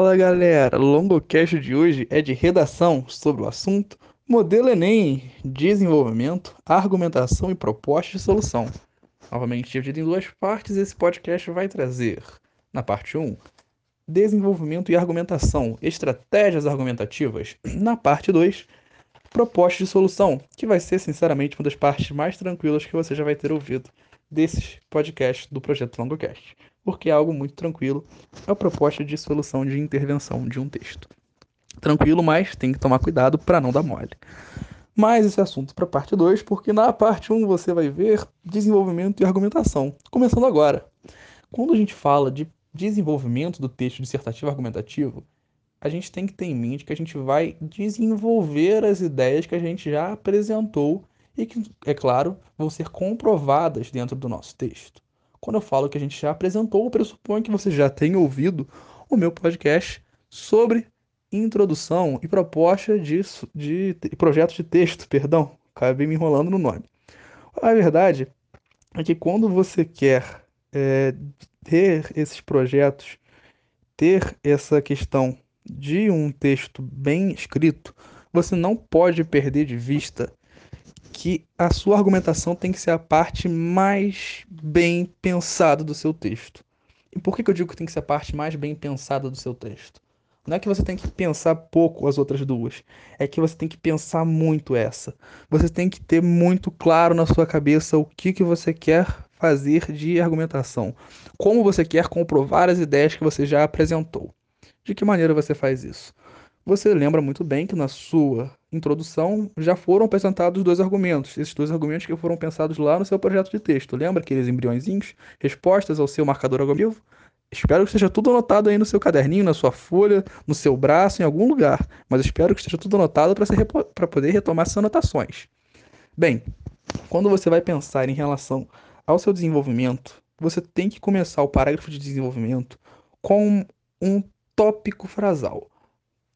Fala galera, o longocast de hoje é de redação sobre o assunto Modelo Enem, desenvolvimento, argumentação e proposta de solução. Novamente dividido em duas partes, esse podcast vai trazer, na parte 1, desenvolvimento e argumentação, estratégias argumentativas. Na parte 2, proposta de solução, que vai ser sinceramente uma das partes mais tranquilas que você já vai ter ouvido desses podcasts do projeto Longocast porque é algo muito tranquilo. É a proposta de solução de intervenção de um texto. Tranquilo, mas tem que tomar cuidado para não dar mole. Mas esse assunto para parte 2, porque na parte 1 um você vai ver desenvolvimento e argumentação. Começando agora. Quando a gente fala de desenvolvimento do texto dissertativo argumentativo, a gente tem que ter em mente que a gente vai desenvolver as ideias que a gente já apresentou e que, é claro, vão ser comprovadas dentro do nosso texto. Quando eu falo que a gente já apresentou, eu pressuponho que você já tenha ouvido o meu podcast sobre introdução e proposta de, de, de projetos de texto, perdão, acabei me enrolando no nome. A verdade é que quando você quer é, ter esses projetos, ter essa questão de um texto bem escrito, você não pode perder de vista que a sua argumentação tem que ser a parte mais bem pensada do seu texto. E por que, que eu digo que tem que ser a parte mais bem pensada do seu texto? Não é que você tem que pensar pouco as outras duas, é que você tem que pensar muito essa. Você tem que ter muito claro na sua cabeça o que, que você quer fazer de argumentação, como você quer comprovar as ideias que você já apresentou. De que maneira você faz isso? Você lembra muito bem que na sua introdução já foram apresentados dois argumentos, esses dois argumentos que foram pensados lá no seu projeto de texto. Lembra aqueles embriõezinhos? Respostas ao seu marcador argumentativo? Espero que esteja tudo anotado aí no seu caderninho, na sua folha, no seu braço, em algum lugar. Mas espero que esteja tudo anotado para poder retomar essas anotações. Bem, quando você vai pensar em relação ao seu desenvolvimento, você tem que começar o parágrafo de desenvolvimento com um tópico frasal.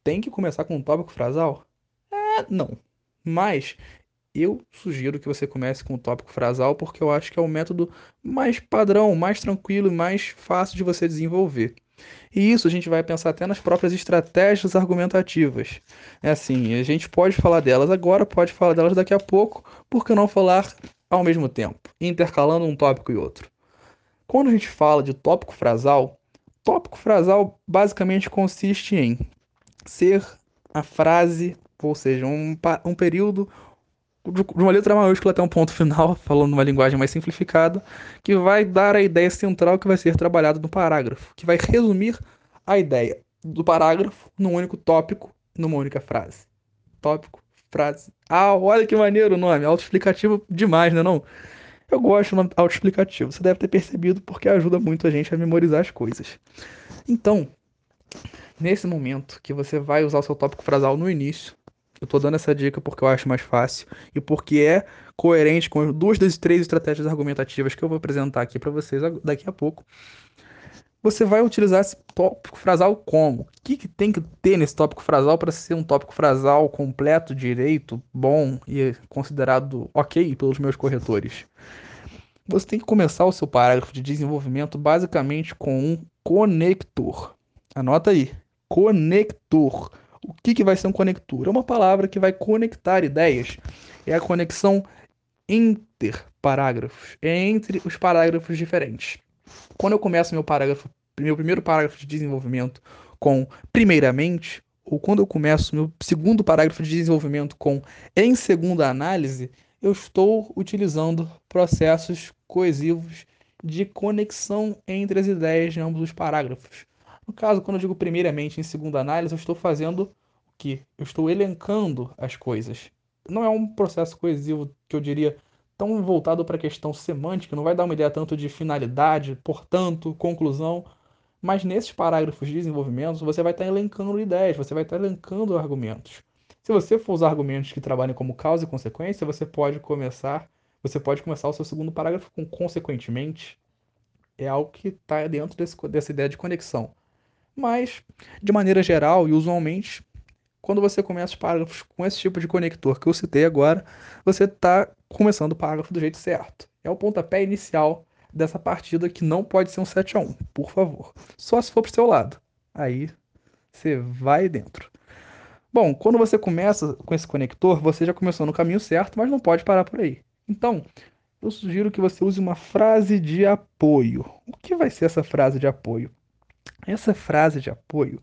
Tem que começar com um tópico frasal? É, não. Mas eu sugiro que você comece com o tópico frasal porque eu acho que é o método mais padrão, mais tranquilo e mais fácil de você desenvolver. E isso a gente vai pensar até nas próprias estratégias argumentativas. É assim, a gente pode falar delas agora, pode falar delas daqui a pouco, por que não falar ao mesmo tempo, intercalando um tópico e outro? Quando a gente fala de tópico frasal, tópico frasal basicamente consiste em ser a frase, ou seja, um, um período de uma letra maiúscula até um ponto final, falando numa linguagem mais simplificada, que vai dar a ideia central que vai ser trabalhada no parágrafo, que vai resumir a ideia do parágrafo num único tópico, numa única frase. Tópico, frase. Ah, olha que maneiro o nome, autoexplicativo demais, né não? Eu gosto do nome autoexplicativo, você deve ter percebido porque ajuda muito a gente a memorizar as coisas. Então, nesse momento que você vai usar o seu tópico frasal no início. Eu tô dando essa dica porque eu acho mais fácil e porque é coerente com duas das três estratégias argumentativas que eu vou apresentar aqui para vocês daqui a pouco. Você vai utilizar esse tópico frasal como? O que, que tem que ter nesse tópico frasal para ser um tópico frasal completo, direito, bom e considerado ok pelos meus corretores? Você tem que começar o seu parágrafo de desenvolvimento basicamente com um conector. Anota aí conector. O que, que vai ser um conector? É uma palavra que vai conectar ideias. É a conexão inter parágrafos, é entre os parágrafos diferentes. Quando eu começo meu parágrafo, meu primeiro parágrafo de desenvolvimento com primeiramente, ou quando eu começo meu segundo parágrafo de desenvolvimento com em segunda análise, eu estou utilizando processos coesivos de conexão entre as ideias de ambos os parágrafos. No caso, quando eu digo primeiramente em segunda análise, eu estou fazendo o que? Eu estou elencando as coisas. Não é um processo coesivo que eu diria tão voltado para a questão semântica, não vai dar uma ideia tanto de finalidade, portanto, conclusão, mas nesses parágrafos de desenvolvimento você vai estar elencando ideias, você vai estar elencando argumentos. Se você for usar argumentos que trabalhem como causa e consequência, você pode começar, você pode começar o seu segundo parágrafo com consequentemente. É algo que está dentro desse, dessa ideia de conexão. Mas, de maneira geral e usualmente, quando você começa os parágrafos com esse tipo de conector que eu citei agora, você está começando o parágrafo do jeito certo. É o pontapé inicial dessa partida que não pode ser um 7 a 1 por favor. Só se for pro seu lado. Aí você vai dentro. Bom, quando você começa com esse conector, você já começou no caminho certo, mas não pode parar por aí. Então, eu sugiro que você use uma frase de apoio. O que vai ser essa frase de apoio? Essa frase de apoio,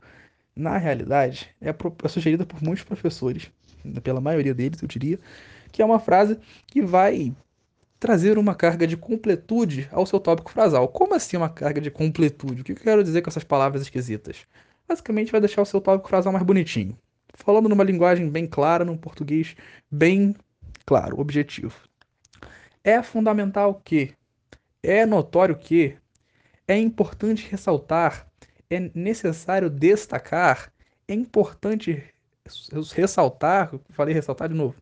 na realidade, é, é sugerida por muitos professores, pela maioria deles, eu diria, que é uma frase que vai trazer uma carga de completude ao seu tópico frasal. Como assim uma carga de completude? O que eu quero dizer com essas palavras esquisitas? Basicamente vai deixar o seu tópico frasal mais bonitinho. Falando numa linguagem bem clara, num português bem claro, objetivo. É fundamental que, é notório que, é importante ressaltar, é necessário destacar, é importante ressaltar, falei ressaltar de novo.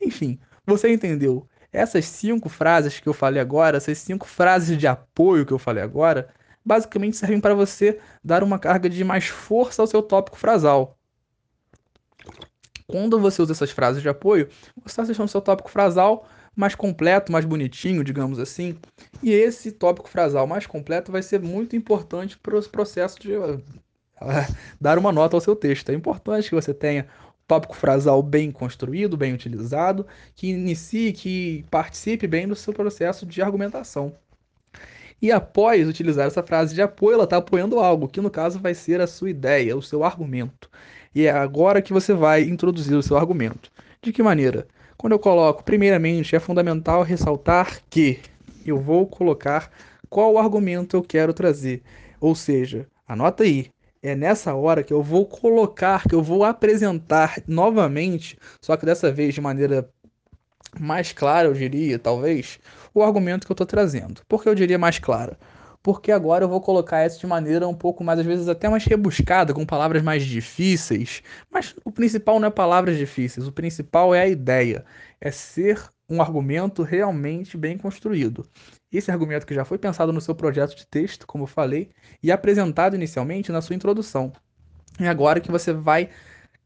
Enfim, você entendeu? Essas cinco frases que eu falei agora, essas cinco frases de apoio que eu falei agora, basicamente servem para você dar uma carga de mais força ao seu tópico frasal. Quando você usa essas frases de apoio, você está deixando seu tópico frasal mais completo, mais bonitinho, digamos assim. E esse tópico frasal mais completo vai ser muito importante para o processo de uh, dar uma nota ao seu texto. É importante que você tenha tópico frasal bem construído, bem utilizado, que inicie, que participe bem do seu processo de argumentação. E após utilizar essa frase de apoio, ela está apoiando algo, que no caso vai ser a sua ideia, o seu argumento. E é agora que você vai introduzir o seu argumento. De que maneira? Quando eu coloco, primeiramente, é fundamental ressaltar que eu vou colocar qual argumento eu quero trazer. Ou seja, anota aí, é nessa hora que eu vou colocar, que eu vou apresentar novamente, só que dessa vez de maneira mais clara, eu diria, talvez, o argumento que eu estou trazendo. Por que eu diria mais clara? Porque agora eu vou colocar isso de maneira um pouco mais, às vezes, até mais rebuscada, com palavras mais difíceis. Mas o principal não é palavras difíceis, o principal é a ideia. É ser um argumento realmente bem construído. Esse argumento que já foi pensado no seu projeto de texto, como eu falei, e apresentado inicialmente na sua introdução. É agora que você vai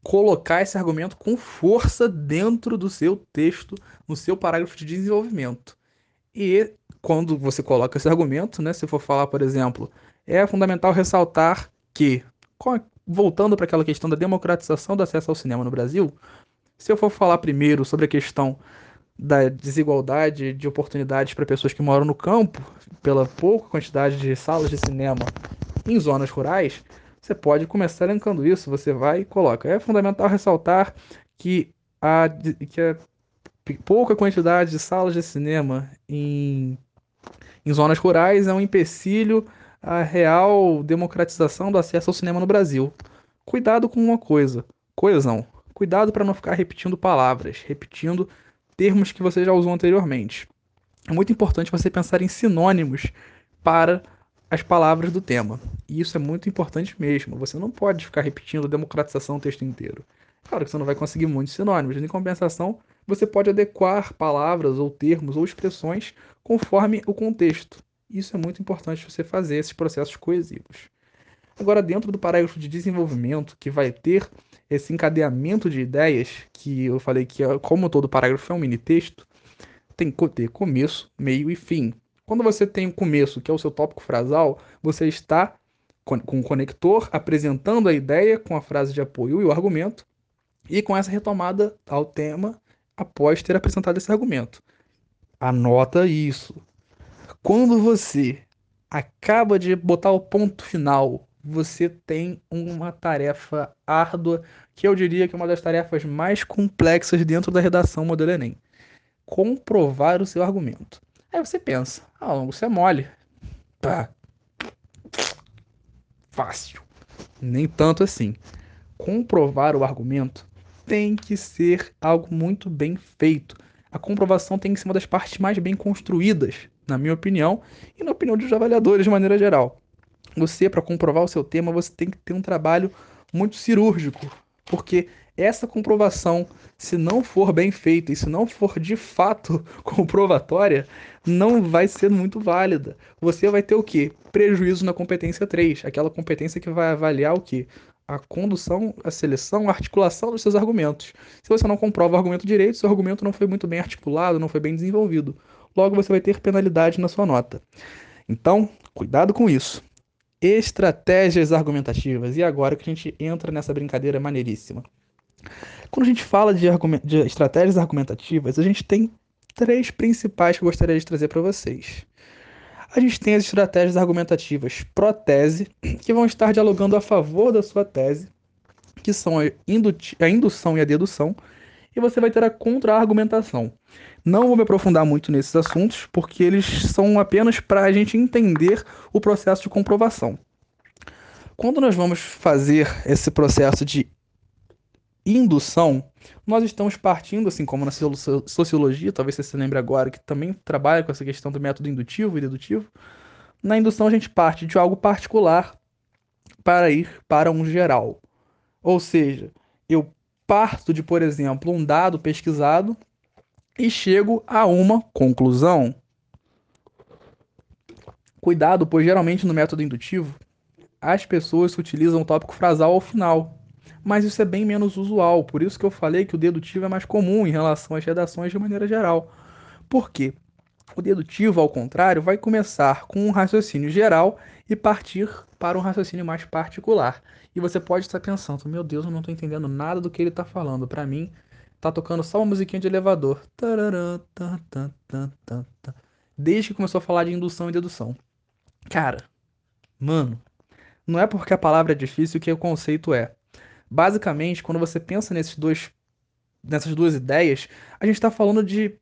colocar esse argumento com força dentro do seu texto, no seu parágrafo de desenvolvimento. E quando você coloca esse argumento, né, se for falar, por exemplo, é fundamental ressaltar que, voltando para aquela questão da democratização do acesso ao cinema no Brasil, se eu for falar primeiro sobre a questão da desigualdade de oportunidades para pessoas que moram no campo, pela pouca quantidade de salas de cinema em zonas rurais, você pode começar elencando isso, você vai e coloca. É fundamental ressaltar que a, que a pouca quantidade de salas de cinema em em zonas rurais é um empecilho à real democratização do acesso ao cinema no Brasil. Cuidado com uma coisa, coesão. Cuidado para não ficar repetindo palavras, repetindo termos que você já usou anteriormente. É muito importante você pensar em sinônimos para as palavras do tema. E isso é muito importante mesmo. Você não pode ficar repetindo democratização o texto inteiro. Claro que você não vai conseguir muitos sinônimos. Em compensação, você pode adequar palavras ou termos ou expressões conforme o contexto. Isso é muito importante você fazer esses processos coesivos. Agora, dentro do parágrafo de desenvolvimento, que vai ter esse encadeamento de ideias, que eu falei que, como todo parágrafo é um mini texto, tem que ter começo, meio e fim. Quando você tem o começo, que é o seu tópico frasal, você está com o conector apresentando a ideia com a frase de apoio e o argumento, e com essa retomada ao tema após ter apresentado esse argumento. Anota isso. Quando você acaba de botar o ponto final, você tem uma tarefa árdua, que eu diria que é uma das tarefas mais complexas dentro da redação modelo Enem. Comprovar o seu argumento. Aí você pensa, ah, você é mole. Tá. Fácil. Nem tanto assim. Comprovar o argumento tem que ser algo muito bem feito. A comprovação tem que ser uma das partes mais bem construídas, na minha opinião, e na opinião dos avaliadores de maneira geral. Você, para comprovar o seu tema, você tem que ter um trabalho muito cirúrgico, porque essa comprovação, se não for bem feita e se não for de fato comprovatória, não vai ser muito válida. Você vai ter o quê? Prejuízo na competência 3, aquela competência que vai avaliar o quê? A condução, a seleção, a articulação dos seus argumentos. Se você não comprova o argumento direito, seu argumento não foi muito bem articulado, não foi bem desenvolvido. Logo, você vai ter penalidade na sua nota. Então, cuidado com isso. estratégias argumentativas. E agora que a gente entra nessa brincadeira maneiríssima. Quando a gente fala de, de estratégias argumentativas, a gente tem três principais que eu gostaria de trazer para vocês. A gente tem as estratégias argumentativas pró-tese, que vão estar dialogando a favor da sua tese, que são a, a indução e a dedução, e você vai ter a contra-argumentação. Não vou me aprofundar muito nesses assuntos, porque eles são apenas para a gente entender o processo de comprovação. Quando nós vamos fazer esse processo de indução, nós estamos partindo, assim como na sociologia, talvez você se lembre agora, que também trabalha com essa questão do método indutivo e dedutivo. Na indução, a gente parte de algo particular para ir para um geral. Ou seja, eu parto de, por exemplo, um dado pesquisado e chego a uma conclusão. Cuidado, pois geralmente no método indutivo as pessoas utilizam o tópico frasal ao final, mas isso é bem menos usual, por isso que eu falei que o dedutivo é mais comum em relação às redações de maneira geral. Por quê? O dedutivo, ao contrário, vai começar com um raciocínio geral e partir para um raciocínio mais particular. E você pode estar pensando, meu Deus, eu não estou entendendo nada do que ele está falando. Para mim, tá tocando só uma musiquinha de elevador. Desde que começou a falar de indução e dedução. Cara, mano, não é porque a palavra é difícil que o conceito é. Basicamente, quando você pensa nesses dois, nessas duas ideias, a gente está falando de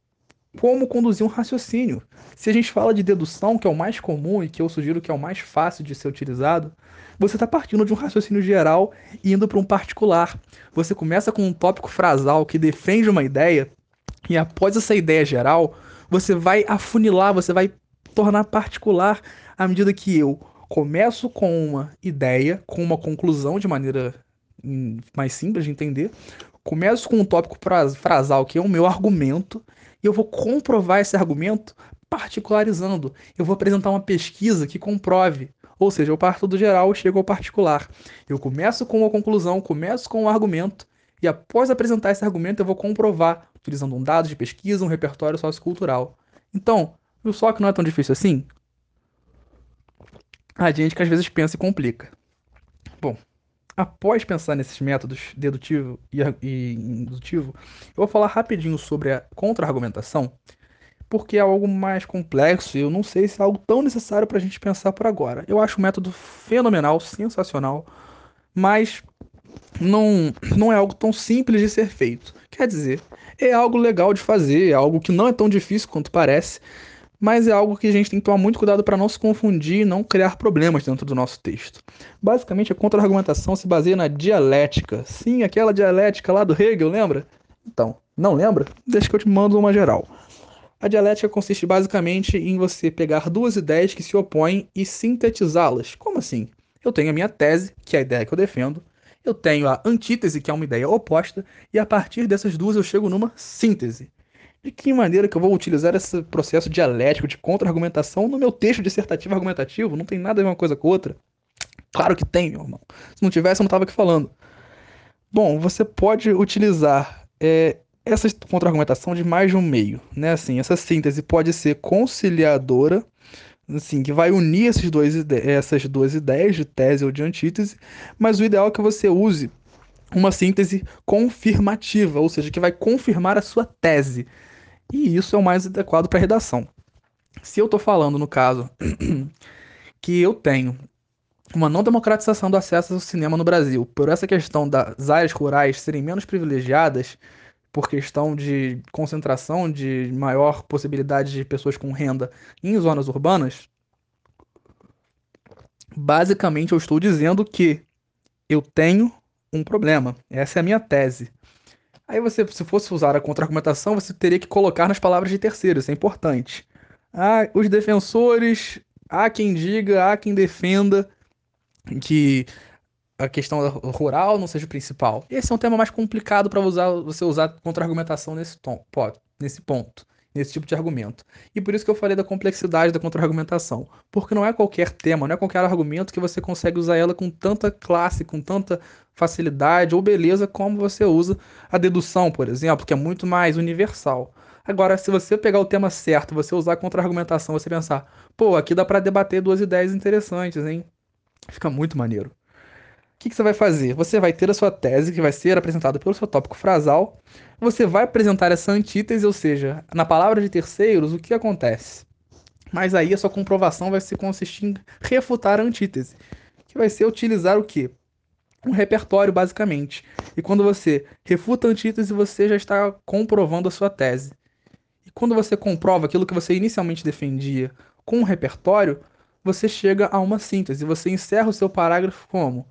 como conduzir um raciocínio. Se a gente fala de dedução, que é o mais comum e que eu sugiro que é o mais fácil de ser utilizado, você está partindo de um raciocínio geral e indo para um particular. Você começa com um tópico frasal que defende uma ideia, e após essa ideia geral, você vai afunilar, você vai tornar particular à medida que eu começo com uma ideia, com uma conclusão de maneira mais simples de entender, começo com um tópico frasal que é o meu argumento, e eu vou comprovar esse argumento particularizando. Eu vou apresentar uma pesquisa que comprove ou seja, eu parto do geral e chego ao particular. Eu começo com uma conclusão, começo com um argumento, e após apresentar esse argumento, eu vou comprovar, utilizando um dado de pesquisa, um repertório sociocultural. Então, viu só que não é tão difícil assim? A gente que às vezes pensa e complica. Bom, após pensar nesses métodos dedutivo e indutivo, eu vou falar rapidinho sobre a contra-argumentação porque é algo mais complexo e eu não sei se é algo tão necessário para a gente pensar por agora. Eu acho o método fenomenal, sensacional, mas não, não é algo tão simples de ser feito. Quer dizer, é algo legal de fazer, é algo que não é tão difícil quanto parece, mas é algo que a gente tem que tomar muito cuidado para não se confundir e não criar problemas dentro do nosso texto. Basicamente, a contra-argumentação se baseia na dialética. Sim, aquela dialética lá do Hegel, lembra? Então, não lembra? Deixa que eu te mando uma geral. A dialética consiste basicamente em você pegar duas ideias que se opõem e sintetizá-las. Como assim? Eu tenho a minha tese, que é a ideia que eu defendo, eu tenho a antítese, que é uma ideia oposta, e a partir dessas duas eu chego numa síntese. De que maneira que eu vou utilizar esse processo dialético de contra-argumentação no meu texto dissertativo argumentativo? Não tem nada a ver uma coisa com outra. Claro que tem, meu irmão. Se não tivesse, eu não estava aqui falando. Bom, você pode utilizar é, essa contra-argumentação de mais de um meio, né? Assim, essa síntese pode ser conciliadora, assim, que vai unir esses dois, essas duas ideias de tese ou de antítese, mas o ideal é que você use uma síntese confirmativa, ou seja, que vai confirmar a sua tese. E isso é o mais adequado para redação. Se eu estou falando, no caso, que eu tenho uma não democratização do acesso ao cinema no Brasil, por essa questão das áreas rurais serem menos privilegiadas, por questão de concentração, de maior possibilidade de pessoas com renda em zonas urbanas, basicamente eu estou dizendo que eu tenho um problema. Essa é a minha tese. Aí você, se fosse usar a contra-argumentação, você teria que colocar nas palavras de terceiros, isso é importante. Ah, os defensores, há quem diga, há quem defenda que a questão rural não seja o principal. Esse é um tema mais complicado para você usar contra-argumentação nesse, nesse ponto, nesse tipo de argumento. E por isso que eu falei da complexidade da contra-argumentação. Porque não é qualquer tema, não é qualquer argumento que você consegue usar ela com tanta classe, com tanta facilidade ou beleza como você usa a dedução, por exemplo, que é muito mais universal. Agora, se você pegar o tema certo, você usar contra-argumentação, você pensar, pô, aqui dá para debater duas ideias interessantes, hein? Fica muito maneiro. O que, que você vai fazer? Você vai ter a sua tese, que vai ser apresentada pelo seu tópico frasal. Você vai apresentar essa antítese, ou seja, na palavra de terceiros, o que acontece? Mas aí a sua comprovação vai se consistir em refutar a antítese, que vai ser utilizar o quê? Um repertório, basicamente. E quando você refuta a antítese, você já está comprovando a sua tese. E quando você comprova aquilo que você inicialmente defendia com um repertório, você chega a uma síntese. Você encerra o seu parágrafo como?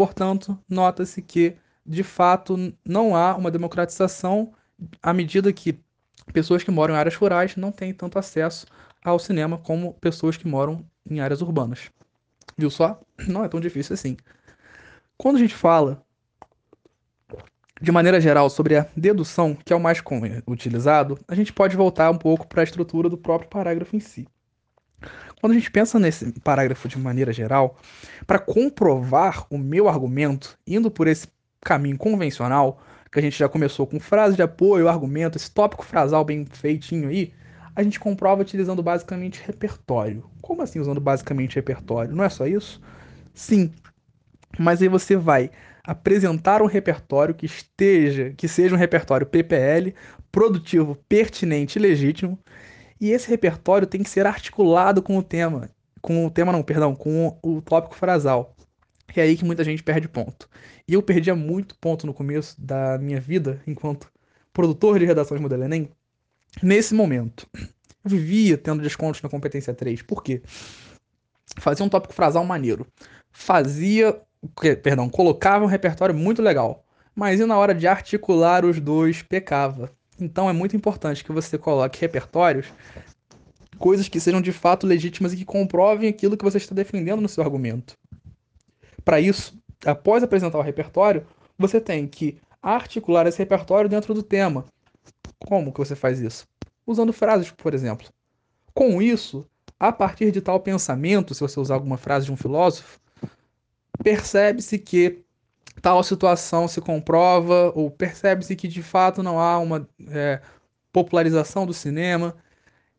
Portanto, nota-se que, de fato, não há uma democratização à medida que pessoas que moram em áreas rurais não têm tanto acesso ao cinema como pessoas que moram em áreas urbanas. Viu só? Não é tão difícil assim. Quando a gente fala, de maneira geral, sobre a dedução, que é o mais utilizado, a gente pode voltar um pouco para a estrutura do próprio parágrafo em si. Quando a gente pensa nesse parágrafo de maneira geral, para comprovar o meu argumento, indo por esse caminho convencional, que a gente já começou com frase de apoio, argumento, esse tópico frasal bem feitinho aí, a gente comprova utilizando basicamente repertório. Como assim usando basicamente repertório? Não é só isso? Sim. Mas aí você vai apresentar um repertório que esteja, que seja um repertório PPL, produtivo, pertinente e legítimo, e esse repertório tem que ser articulado com o tema, com o tema não, perdão, com o tópico frasal. É aí que muita gente perde ponto. E eu perdia muito ponto no começo da minha vida enquanto produtor de redações Modelo Enem, nesse momento. Eu vivia tendo descontos na competência 3. Por quê? Fazia um tópico frasal maneiro. Fazia, perdão, colocava um repertório muito legal. Mas e na hora de articular os dois, pecava. Então é muito importante que você coloque repertórios, coisas que sejam de fato legítimas e que comprovem aquilo que você está defendendo no seu argumento. Para isso, após apresentar o repertório, você tem que articular esse repertório dentro do tema. Como que você faz isso? Usando frases, por exemplo. Com isso, a partir de tal pensamento, se você usar alguma frase de um filósofo, percebe-se que tal situação se comprova ou percebe-se que de fato não há uma é, popularização do cinema.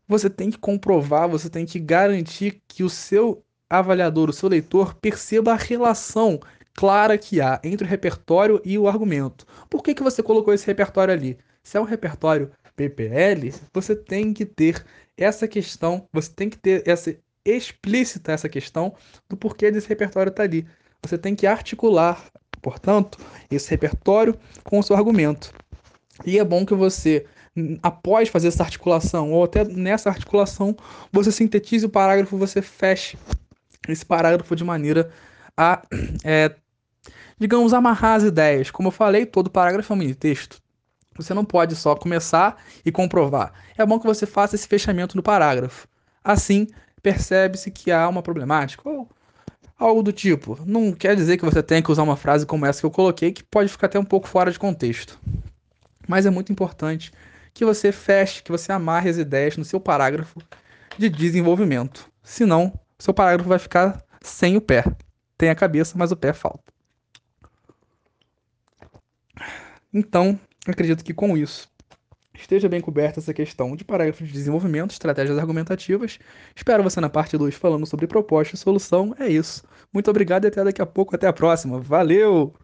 Você tem que comprovar, você tem que garantir que o seu avaliador, o seu leitor, perceba a relação clara que há entre o repertório e o argumento. Por que, que você colocou esse repertório ali? Se é um repertório PPL, você tem que ter essa questão, você tem que ter essa explícita essa questão do porquê desse repertório estar tá ali. Você tem que articular, portanto, esse repertório com o seu argumento. E é bom que você, após fazer essa articulação, ou até nessa articulação, você sintetize o parágrafo, você feche esse parágrafo de maneira a, é, digamos, amarrar as ideias. Como eu falei, todo parágrafo é um mini texto. Você não pode só começar e comprovar. É bom que você faça esse fechamento no parágrafo. Assim, percebe-se que há uma problemática ou algo do tipo. Não quer dizer que você tenha que usar uma frase como essa que eu coloquei, que pode ficar até um pouco fora de contexto. Mas é muito importante que você feche, que você amarre as ideias no seu parágrafo de desenvolvimento. Senão, seu parágrafo vai ficar sem o pé. Tem a cabeça, mas o pé falta. Então, acredito que com isso esteja bem coberta essa questão de parágrafos de desenvolvimento, estratégias argumentativas. Espero você na parte 2 falando sobre proposta e solução. É isso. Muito obrigado e até daqui a pouco. Até a próxima. Valeu!